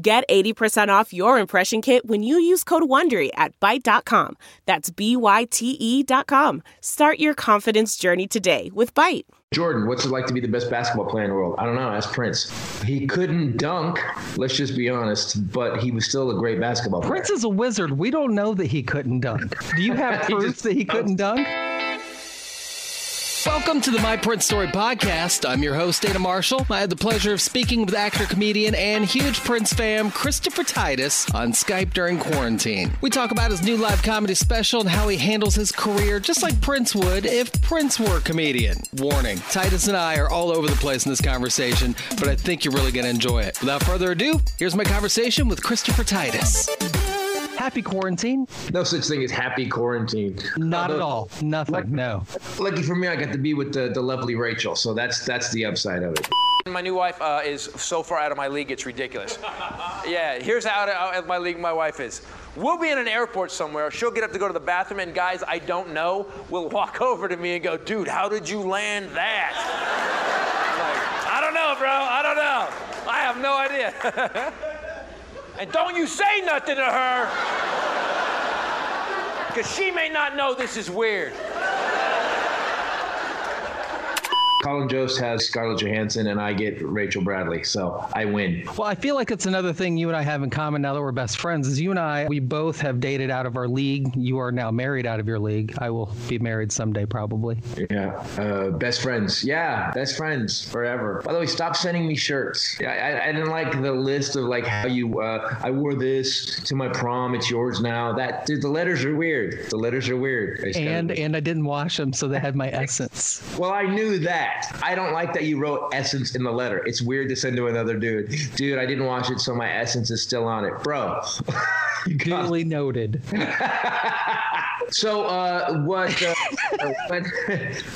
Get 80% off your impression kit when you use code WONDERY at Byte.com. That's B-Y-T-E dot com. Start your confidence journey today with Byte. Jordan, what's it like to be the best basketball player in the world? I don't know. Ask Prince. He couldn't dunk, let's just be honest, but he was still a great basketball player. Prince is a wizard. We don't know that he couldn't dunk. Do you have He proof just- that he couldn't dunk? Welcome to the My Prince Story podcast. I'm your host, Dana Marshall. I had the pleasure of speaking with actor, comedian, and huge Prince fan Christopher Titus on Skype during quarantine. We talk about his new live comedy special and how he handles his career just like Prince would if Prince were a comedian. Warning Titus and I are all over the place in this conversation, but I think you're really going to enjoy it. Without further ado, here's my conversation with Christopher Titus. Happy quarantine? No such thing as happy quarantine. Not at all. Nothing. No. Lucky for me, I got to be with the, the lovely Rachel, so that's that's the upside of it. My new wife uh, is so far out of my league, it's ridiculous. Yeah, here's how out of, out of my league my wife is. We'll be in an airport somewhere. She'll get up to go to the bathroom, and guys I don't know will walk over to me and go, "Dude, how did you land that?" Like, I don't know, bro. I don't know. I have no idea. and don't you say nothing to her, because she may not know this is weird. Colin Jost has Scarlett Johansson, and I get Rachel Bradley, so I win. Well, I feel like it's another thing you and I have in common now that we're best friends. Is you and I, we both have dated out of our league. You are now married out of your league. I will be married someday, probably. Yeah, uh, best friends. Yeah, best friends forever. By the way, stop sending me shirts. Yeah, I, I didn't like the list of like how you. Uh, I wore this to my prom. It's yours now. That dude, the letters are weird. The letters are weird. And and I didn't wash them, so they had my essence. well, I knew that. I don't like that you wrote essence in the letter. It's weird to send to another dude. Dude, I didn't watch it, so my essence is still on it, bro. Duly noted. So uh, what, uh, what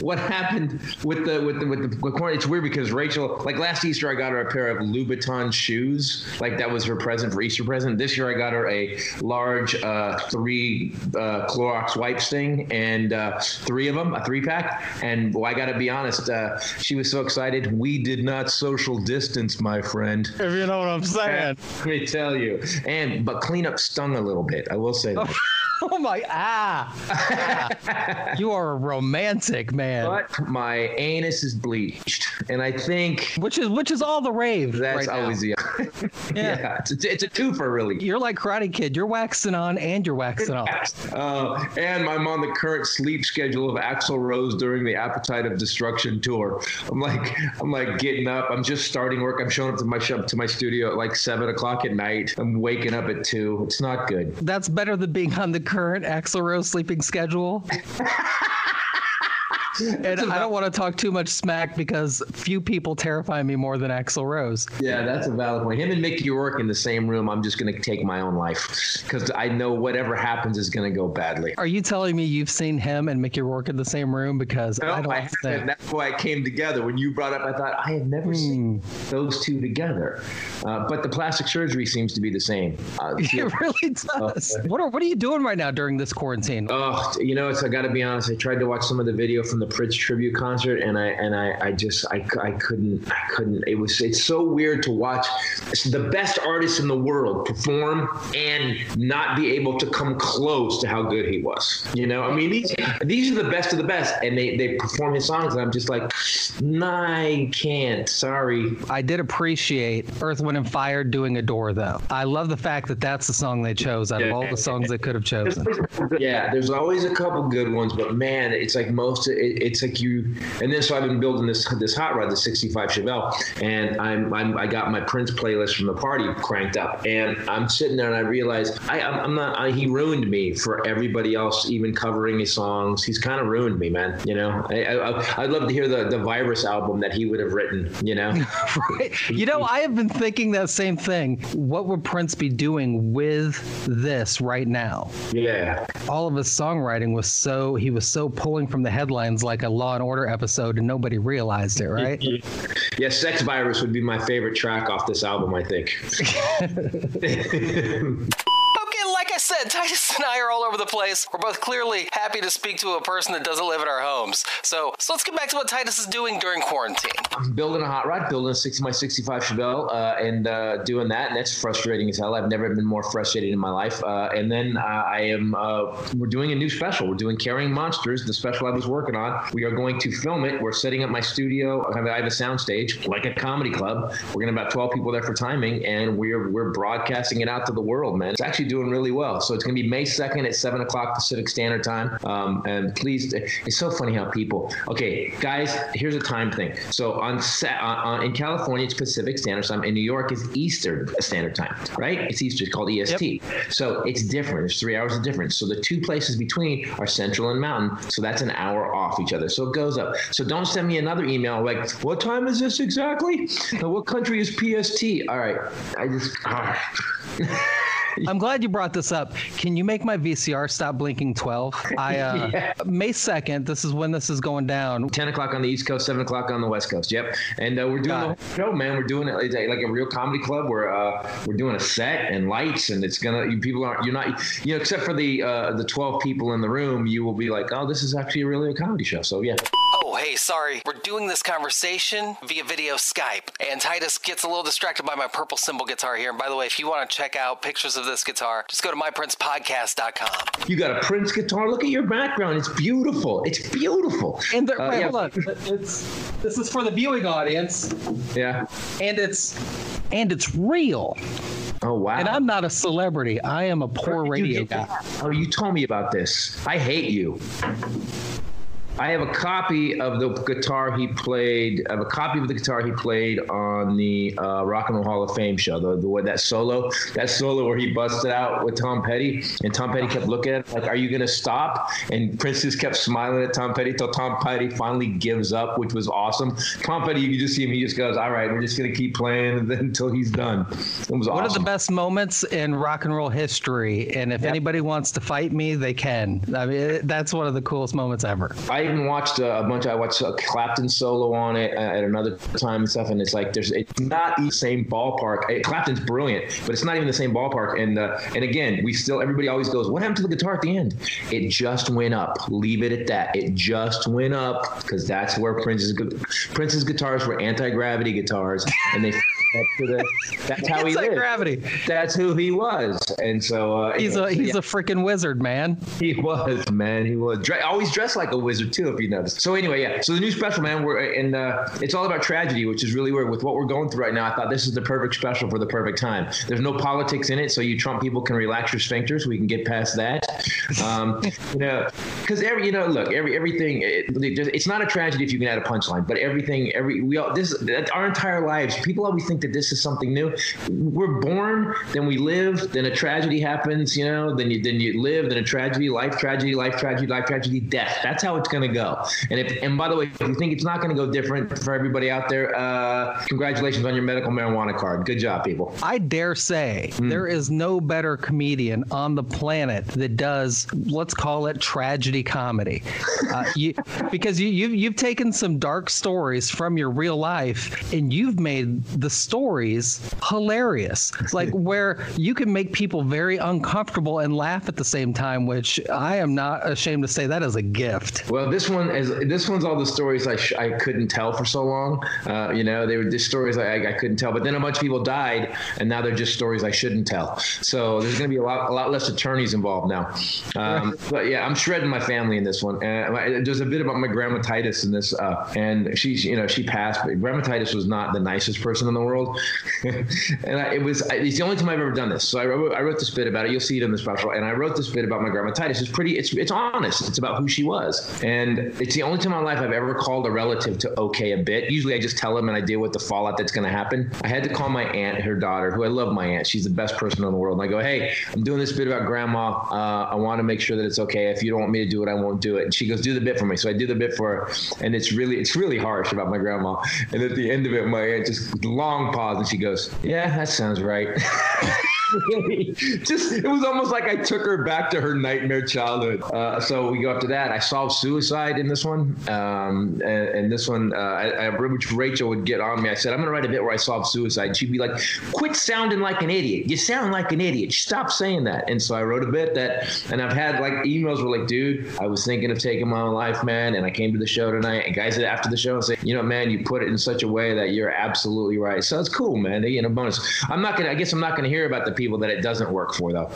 what happened with the with the with the with quarantine? It's weird because Rachel, like last Easter, I got her a pair of Louboutin shoes, like that was her present for Easter present. This year, I got her a large uh, three uh, Clorox wipes thing and uh, three of them, a three pack. And well, I got to be honest, uh, she was so excited. We did not social distance, my friend. If you know what I'm saying. Let me tell you. And but cleanup stung a little bit. I will say that. Oh my ah. Ah. you are a romantic man. But my anus is bleached, and I think Which is which is all the rave. that's right always the yeah. It's a, it's a twofer, really. You're like Karate Kid. You're waxing on and you're waxing off. Uh, and I'm on the current sleep schedule of Axl Rose during the Appetite of Destruction tour. I'm like, I'm like getting up. I'm just starting work. I'm showing up to my shop to my studio at like seven o'clock at night. I'm waking up at two. It's not good. That's better than being on the current Axl Rose sleeping schedule. and I don't want to talk too much smack because few people terrify me more than Axl Rose. Yeah, that's a valid point. Him and Mickey Rourke in the same room. I'm just gonna take my own life because I know whatever happens is gonna go badly. Are you telling me you've seen him and Mickey Rourke in the same room? Because No, I don't I haven't. think. That's why it came together. When you brought up, I thought I had never seen those two together. Uh, but the plastic surgery seems to be the same. Uh, It really does. What are What are you doing right now during this quarantine? Oh, you know, it's I got to be honest. I tried to watch some of the video from the Prince tribute concert, and I and I, I just I, I couldn't I couldn't. It was it's so weird to watch the best artist in the world perform and not be able to come close to how good he was. You know, I mean these these are the best of the best, and they they perform his songs, and I'm just like, nah, I can't. Sorry. I did appreciate Earth, Wind, and Fire doing Adore, though. I love the fact that that's the song they chose out of all the songs they could have chosen. yeah, there's always a couple good ones, but man, it's like most. It, it, it's like you. And then so I've been building this this hot rod, the '65 Chevelle, and I'm, I'm I got my Prince playlist from the party cranked up, and I'm sitting there and I realize I I'm, I'm not. I, he ruined me for everybody else, even covering his songs. He's kind of ruined me, man. You know, I, I I'd love to hear the the Virus album that he would have written. You know, right. You know, I have been thinking that same thing. What would Prince be doing with this right now? Yeah. All of his songwriting was so he was so pulling from the headlines like a Law and Order episode, and nobody realized it, right? yeah, Sex Virus would be my favorite track off this album, I think. Titus and I are all over the place. We're both clearly happy to speak to a person that doesn't live in our homes. So, so let's get back to what Titus is doing during quarantine. I'm building a hot rod, building a 60 by 65 Chevelle, uh, and uh, doing that, and that's frustrating as hell. I've never been more frustrated in my life. Uh, and then uh, I am, uh, we're doing a new special. We're doing Carrying Monsters, the special I was working on. We are going to film it. We're setting up my studio. I have, I have a sound stage, like a comedy club. We're going to have about 12 people there for timing, and we're we're broadcasting it out to the world, man. It's actually doing really well. So it's going to be May 2nd at 7 o'clock Pacific Standard Time. Um, and please, it's so funny how people, okay, guys, here's a time thing. So on, on uh, uh, in California, it's Pacific Standard Time. In New York, it's Eastern Standard Time, right? It's Eastern, it's called EST. Yep. So it's different. There's three hours of difference. So the two places between are Central and Mountain. So that's an hour off each other. So it goes up. So don't send me another email like, what time is this exactly? what country is PST? All right. I just. Ah. I'm glad you brought this up. Can you make my VCR stop blinking 12? I uh, yeah. May 2nd. This is when this is going down. 10 o'clock on the East Coast, 7 o'clock on the West Coast. Yep. And uh, we're doing the show, man. We're doing it like a real comedy club. We're uh, we're doing a set and lights, and it's gonna. You, people aren't. You're not. You know, except for the uh, the 12 people in the room, you will be like, oh, this is actually really a comedy show. So yeah. Oh, hey, sorry. We're doing this conversation via video Skype, and Titus gets a little distracted by my purple cymbal guitar here. And by the way, if you want to check out pictures of this guitar, just go to myprincepodcast.com. You got a Prince guitar. Look at your background. It's beautiful. It's beautiful. And there, uh, wait, yeah. hold on. It's, this is for the viewing audience. Yeah. And it's and it's real. Oh wow! And I'm not a celebrity. I am a poor radio guy. Oh, you told me about this. I hate you. I have a copy of the guitar he played. I have a copy of the guitar he played on the uh, Rock and Roll Hall of Fame show. The, the that solo, that solo where he busted out with Tom Petty, and Tom Petty kept looking at it like, "Are you gonna stop?" And Prince just kept smiling at Tom Petty till Tom Petty finally gives up, which was awesome. Tom Petty, you can just see him. He just goes, "All right, we're just gonna keep playing until he's done." It was one awesome. of the best moments in rock and roll history. And if yep. anybody wants to fight me, they can. I mean, that's one of the coolest moments ever. I I even watched a, a bunch. I watched a Clapton solo on it at another time and stuff, and it's like there's it's not the same ballpark. It, Clapton's brilliant, but it's not even the same ballpark. And uh, and again, we still everybody always goes, "What happened to the guitar at the end?" It just went up. Leave it at that. It just went up because that's where Prince's Prince's guitars were anti gravity guitars, and they the, that's how he lived. gravity. That's who he was, and so uh, he's a he's yeah. a freaking wizard, man. He was, man. He was Dre- always dressed like a wizard too, if you notice. So anyway, yeah. So the new special, man, we're and uh, it's all about tragedy, which is really weird. With what we're going through right now, I thought this is the perfect special for the perfect time. There's no politics in it, so you Trump people can relax your sphincters. We can get past that. Um, you know, because every you know, look, every everything. It, it's not a tragedy if you can add a punchline, but everything, every we all this our entire lives. People always think that this is something new. We're born, then we live, then a tragedy happens, you know, then you then you live, then a tragedy, life tragedy, life tragedy, life tragedy, death. That's how it's going to go. And if and by the way, if you think it's not going to go different for everybody out there, uh, congratulations on your medical marijuana card. Good job, people. I dare say mm. there is no better comedian on the planet that does let's call it tragedy comedy. Uh, you, because you, you've, you've taken some dark stories from your real life and you've made the stories hilarious. Like where you can make people very uncomfortable and laugh at the same time, which I am not ashamed to say that is a gift. Well, this one is this one's all the stories I, sh- I couldn't tell for so long. Uh, you know, they were just stories I, I couldn't tell. But then a bunch of people died, and now they're just stories I shouldn't tell. So there's going to be a lot a lot less attorneys involved now. Um, but yeah, I'm shredding my family in this one. Uh, there's a bit about my grandma Titus in this, uh, and she's you know she passed. But grandma Titus was not the nicest person in the world, and I, it was it's the only time I've ever done this. So I wrote I wrote this bit about it. You'll see it in the special, and I wrote this bit about my grandma Titus. It's pretty. It's it's honest. It's about who she was, and it's the only time in my life I've ever called a relative to okay a bit. Usually I just tell them and I deal with the fallout that's going to happen. I had to call my aunt, her daughter, who I love. My aunt, she's the best person in the world. And I go, hey, I'm doing this bit about grandma. Uh, I want to make sure that it's okay. If you don't want me to do it, I won't do it. And she goes, do the bit for me. So I do the bit for her, and it's really it's really harsh about my grandma. And at the end of it, my aunt just long pause and she goes, yeah, that sounds right. just it was almost like I took her back to her nightmare childhood. Uh, so we go up to that. I solved suicide in this one, um, and, and, this one, uh, I, I, which Rachel would get on me. I said, I'm going to write a bit where I solve suicide. And she'd be like, "Quit sounding like an idiot. You sound like an idiot. Stop saying that." And so I wrote a bit that, and I've had like emails were like, "Dude, I was thinking of taking my own life, man, and I came to the show tonight." And guys after the show say, "You know, man, you put it in such a way that you're absolutely right." So it's cool, man. You know, bonus. I'm not gonna. I guess I'm not gonna hear about the people that it doesn't work for, though.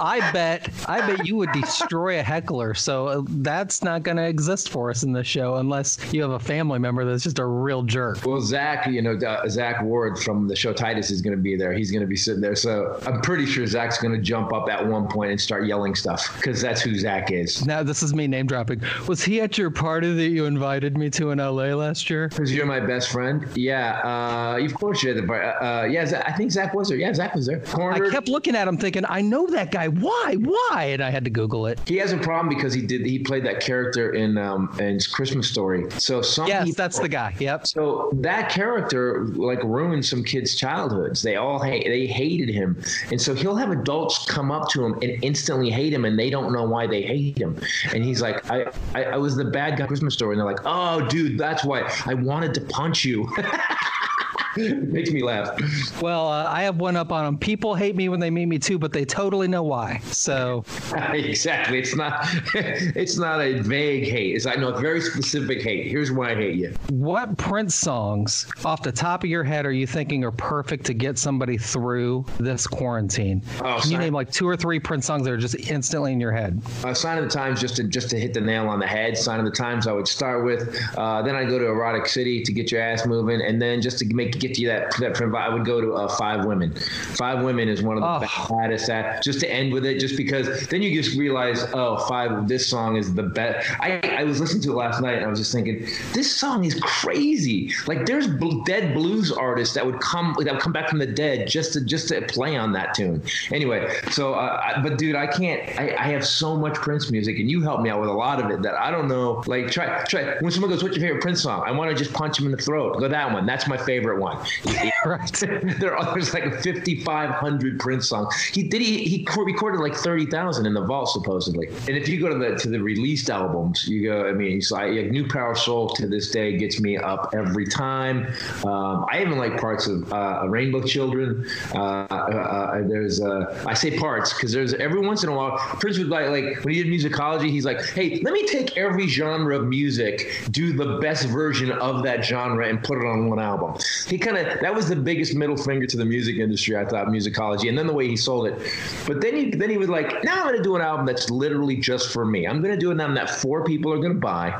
I bet I bet you would destroy a heckler. So uh, that's not going to exist for us in this show unless you have a family member that's just a real jerk. Well, Zach, you know, uh, Zach Ward from the show Titus is going to be there. He's going to be sitting there. So I'm pretty sure Zach's going to jump up at one point and start yelling stuff because that's who Zach is. Now, this is me name dropping. Was he at your party that you invited me to in LA last year? Because you're my best friend. Yeah. Uh, of course you're the party. Uh, uh, yeah, I think Zach was there. Yeah, Zach was there. Cornered. I kept looking at him thinking, I know that guy. Why? Why? And I had to Google it. He has a problem because he did he played that character in um in Christmas Story. So some yes, people, that's the guy. Yep. So that character like ruined some kids' childhoods. They all hate they hated him, and so he'll have adults come up to him and instantly hate him, and they don't know why they hate him. And he's like, I I, I was the bad guy Christmas Story, and they're like, Oh, dude, that's why I wanted to punch you. makes me laugh. Well, uh, I have one up on them. People hate me when they meet me too, but they totally know why. So exactly, it's not it's not a vague hate. It's I know it's very specific hate. Here's why I hate you. What Prince songs off the top of your head are you thinking are perfect to get somebody through this quarantine? Oh, Can you name like two or three Prince songs that are just instantly in your head? Uh, Sign of the Times, just to just to hit the nail on the head. Sign of the Times, I would start with. Uh, then I go to Erotic City to get your ass moving, and then just to make get you that that I would go to uh, Five Women. Five Women is one of the oh. baddest. That just to end with it, just because then you just realize, oh, Five. This song is the best. I I was listening to it last night and I was just thinking, this song is crazy. Like there's bl- dead blues artists that would come that would come back from the dead just to just to play on that tune. Anyway, so uh, I, but dude, I can't. I, I have so much Prince music, and you helped me out with a lot of it that I don't know. Like try try when someone goes, "What's your favorite Prince song?" I want to just punch him in the throat. Go that one. That's my favorite one. right. there are there's like 5,500 Prince songs. He did he he recorded like 30,000 in the vault supposedly. And if you go to the to the released albums, you go. I mean, so I, like New Power Soul to this day gets me up every time. Um, I even like parts of uh, Rainbow Children. Uh, uh, uh there's I say parts because there's every once in a while Prince would like like when he did musicology, he's like, hey, let me take every genre of music, do the best version of that genre, and put it on one album. He kind of that was the biggest middle finger to the music industry. I thought musicology, and then the way he sold it. But then he then he was like, now I'm going to do an album that's literally just for me. I'm going to do an album that four people are going to buy,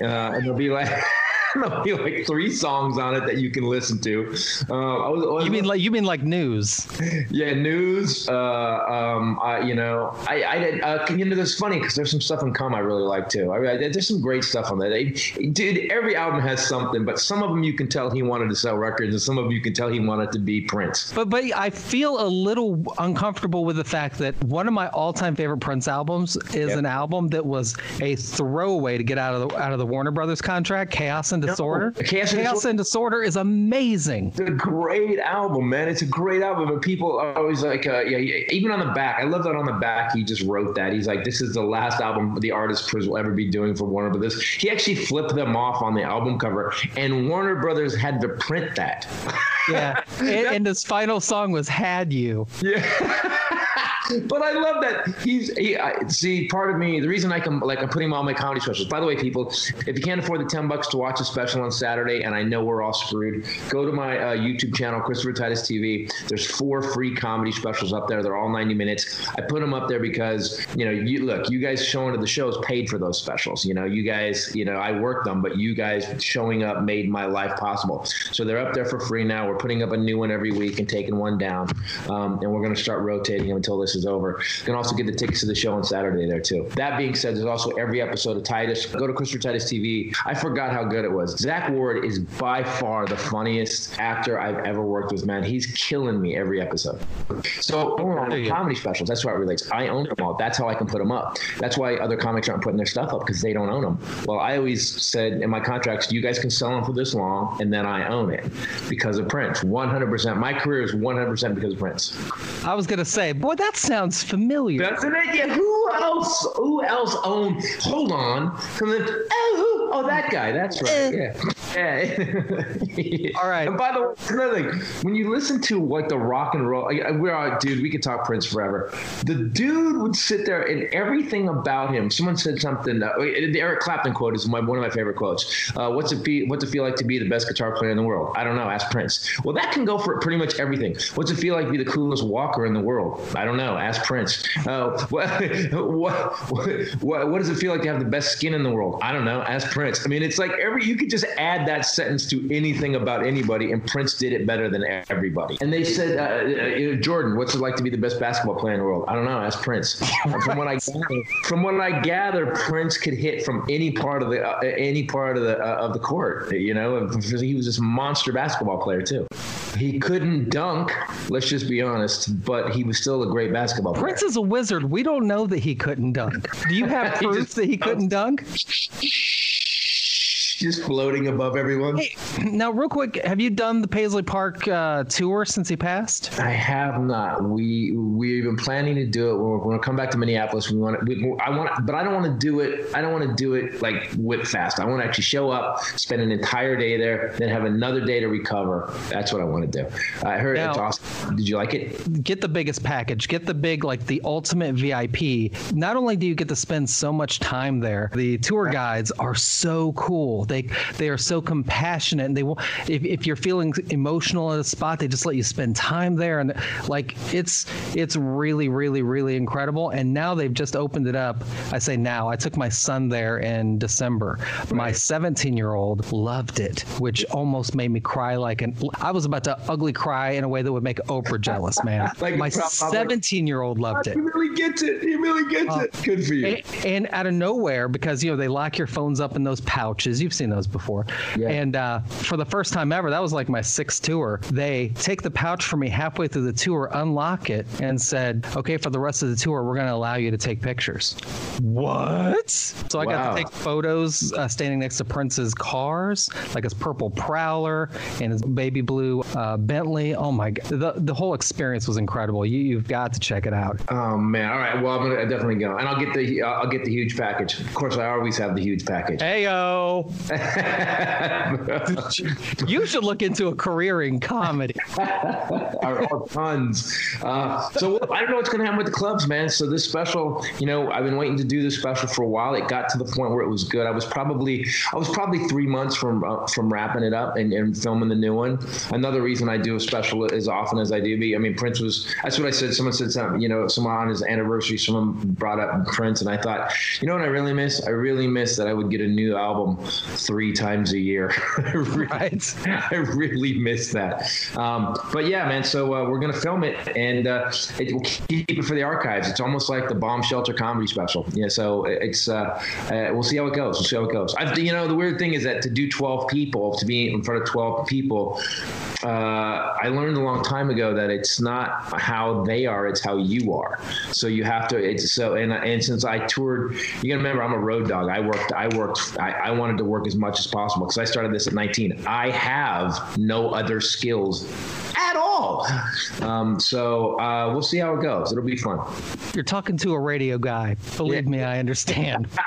uh, and they'll be like. like three songs on it that you can listen to. Uh, I was, I was, you mean like you mean like news? Yeah, news. Uh, um, I, you know, I, I did. Uh, you know, that's funny because there's some stuff in Come I really like too. I, I, there's some great stuff on there. Dude, every album has something, but some of them you can tell he wanted to sell records, and some of them you can tell he wanted to be Prince. But but I feel a little uncomfortable with the fact that one of my all-time favorite Prince albums is yep. an album that was a throwaway to get out of the out of the Warner Brothers contract, Chaos and Disorder. No, Chaos, and, Chaos Disorder. and Disorder is amazing. It's a great album, man. It's a great album, but people are always like, uh, yeah, even on the back. I love that on the back. He just wrote that. He's like, this is the last album the artist Prince will ever be doing for Warner Brothers. He actually flipped them off on the album cover, and Warner Brothers had to print that. Yeah, and, and his final song was "Had You." Yeah. but I love that he's he. I, see, part of me, the reason I can like I'm putting all my comedy specials. By the way, people, if you can't afford the ten bucks to watch a special on Saturday, and I know we're all screwed, go to my uh, YouTube channel, Christopher Titus TV. There's four free comedy specials up there. They're all 90 minutes. I put them up there because you know, you look, you guys showing to the shows paid for those specials. You know, you guys, you know, I worked them, but you guys showing up made my life possible. So they're up there for free now. We're putting up a new one every week and taking one down, um, and we're going to start rotating them until this is over. You can also get the tickets to the show on Saturday there too. That being said, there's also every episode of Titus. Go to Christopher Titus TV. I forgot how good it was. Zach Ward is by far the funniest actor I've ever worked with. Man, he's killing me every episode. So comedy specials. That's why it relates. I own them all. That's how I can put them up. That's why other comics aren't putting their stuff up because they don't own them. Well, I always said in my contracts, you guys can sell them for this long, and then I own it because of Prince. 100%. My career is 100% because of Prince. I was gonna say, boy, that sounds familiar. Doesn't it? Yeah. Who else? Who else owned? Hold on. Oh, oh, that guy. That's right. Yeah. Yeah. All right. And by the way, another thing, when you listen to like the rock and roll, we're all, dude. We could talk Prince forever. The dude would sit there and everything about him. Someone said something. Uh, the Eric Clapton quote is my, one of my favorite quotes. Uh, what's it be? What's it feel like to be the best guitar player in the world? I don't know. Ask Prince. Well, that can go for pretty much everything. What's it feel like to be the coolest walker in the world? I don't know. Ask Prince. Uh, what, what, what, what does it feel like to have the best skin in the world? I don't know. Ask Prince. I mean, it's like every you could just add that sentence to anything about anybody, and Prince did it better than everybody. And they said, uh, uh, Jordan, what's it like to be the best basketball player in the world? I don't know. Ask Prince. from what I gather, from what I gather, Prince could hit from any part of the uh, any part of the uh, of the court. You know, he was this monster basketball player too. He couldn't dunk. Let's just be honest, but he was still a great basketball player. Prince is a wizard. We don't know that he couldn't dunk. Do you have proof that he couldn't dunk? just floating above everyone. Hey, now, real quick, have you done the Paisley Park uh, tour since he passed? I have not. We we've been planning to do it. We're, going to come back to Minneapolis. We want to. We, I want, but I don't want to do it. I don't want to do it like whip fast. I want to actually show up, spend an entire day there, then have another day to recover. That's what I want to do. I heard now, it's awesome. Did you like it? Get the biggest package. Get the big, like the ultimate VIP. Not only do you get to spend so much time there, the tour guides are so cool. They they are so compassionate, and they will. If, if you're feeling emotional at a spot, they just let you spend time there, and like it's it's really really really incredible. And now they've just opened it up. I say now. I took my son there in December. Right. My 17 year old loved it, which almost made me cry like an. I was about to ugly cry in a way that would make Oprah jealous, man. like my 17 year old loved it. He really gets it. He really gets uh, it. Good for you. And, and out of nowhere, because you know they lock your phones up in those pouches. You've seen those before. Yeah. And uh, for the first time ever, that was like my sixth tour. They take the pouch from me halfway through the tour, unlock it, and said, "Okay, for the rest of the tour, we're going to allow you to take pictures." What? So I wow. got to take photos uh, standing next to Prince's cars, like his purple Prowler and his baby blue uh, Bentley. Oh my god, the the whole experience was incredible. You you've got to check it out. Oh man, all right. Well, I'm gonna definitely go, and I'll get the I'll get the huge package. Of course, I always have the huge package. Heyo. you should look into a career in comedy. or, or tons. Uh, so I don't know what's going to happen with the clubs, man. So this special, you know, I've been waiting to do this special for a while. It got to the point where it was good. I was probably, I was probably three months from uh, from wrapping it up and, and, filming the new one. Another reason I do a special as often as I do. Be, I mean, Prince was. That's what I said. Someone said something. You know, someone on his anniversary, someone brought up Prince, and I thought, you know what I really miss? I really miss that I would get a new album three times a year. I really, right. I really miss that. Um, but yeah, man. So uh, we're gonna film it, and uh, it, we'll keep it for the archives. It's almost like the bomb shelter comedy special. Yeah. So it's uh, uh, we'll see how it goes. We'll see how it goes. I've, you know, the weird thing is that to do 12 people, to be in front of 12 people, uh, I learned a long time ago that it's not how they are; it's how you are. So you have to. It's so and and since I toured, you gotta remember I'm a road dog. I worked. I worked. I, I wanted to work as much as possible because I started this at 19. I have no other skills at all. Um, so uh, we'll see how it goes. It'll be fun. You're talking to a radio guy. Believe yeah. me, I understand.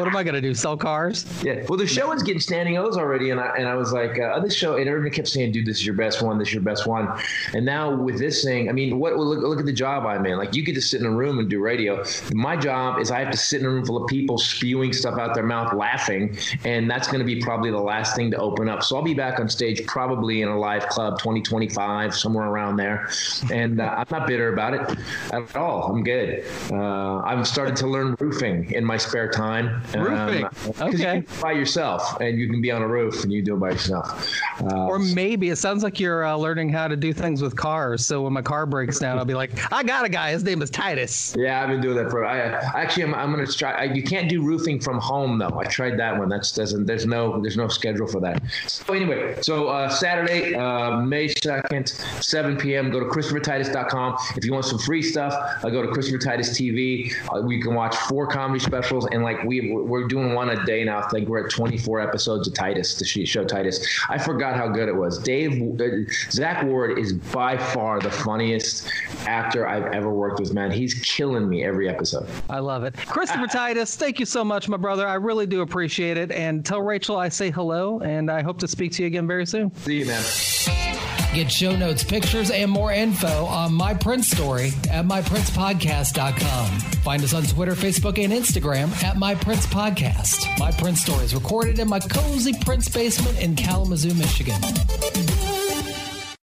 what am I to do? Sell cars? Yeah. Well, the show was getting standing O's already, and I and I was like, uh, this show, and everybody kept saying, "Dude, this is your best one. This is your best one." And now with this thing, I mean, what? Look, look at the job I'm in. Like, you get to sit in a room and do radio. My job is I have to sit in a room full of people spewing stuff out their mouth, laughing, and that's to be probably the last thing to open up. So I'll be back on stage probably in a live club 2025, somewhere around there, and uh, I'm not bitter about it at all. I'm good. Uh, I've started to learn roofing in my spare time. Roofing, um, okay. by yourself, and you can be on a roof and you do it by yourself. Uh, Or maybe it sounds like you're uh, learning how to do things with cars. So when my car breaks down, I'll be like, I got a guy. His name is Titus. yeah, I've been doing that for. I actually, I'm, I'm gonna try. I, you can't do roofing from home though. I tried that one. That's doesn't. There's no. There's no schedule for that. So anyway, so uh, Saturday, uh, May second, 7 p.m. Go to ChristopherTitus.com if you want some free stuff. Uh, go to Christopher Titus TV. Uh, we can watch four comedy specials, and like we we're doing one a day now. I think we're at 24 episodes of Titus, the show Titus. I forgot how good it was. Dave, uh, Zach Ward is by far the funniest actor I've ever worked with. Man, he's killing me every episode. I love it. Christopher Titus, thank you so much, my brother. I really do appreciate it. And tell Rachel I say hello, and I hope to speak to you again very soon. See you, man. Get show notes, pictures, and more info on My Prince Story at myprincepodcast.com. Find us on Twitter, Facebook, and Instagram at My Prince Podcast. My Prince Story is recorded in my cozy Prince basement in Kalamazoo, Michigan.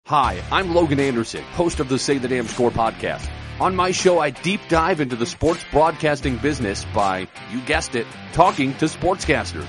Hi, I'm Logan Anderson, host of the Say the Damn Score podcast. On my show, I deep dive into the sports broadcasting business by, you guessed it, talking to sportscasters.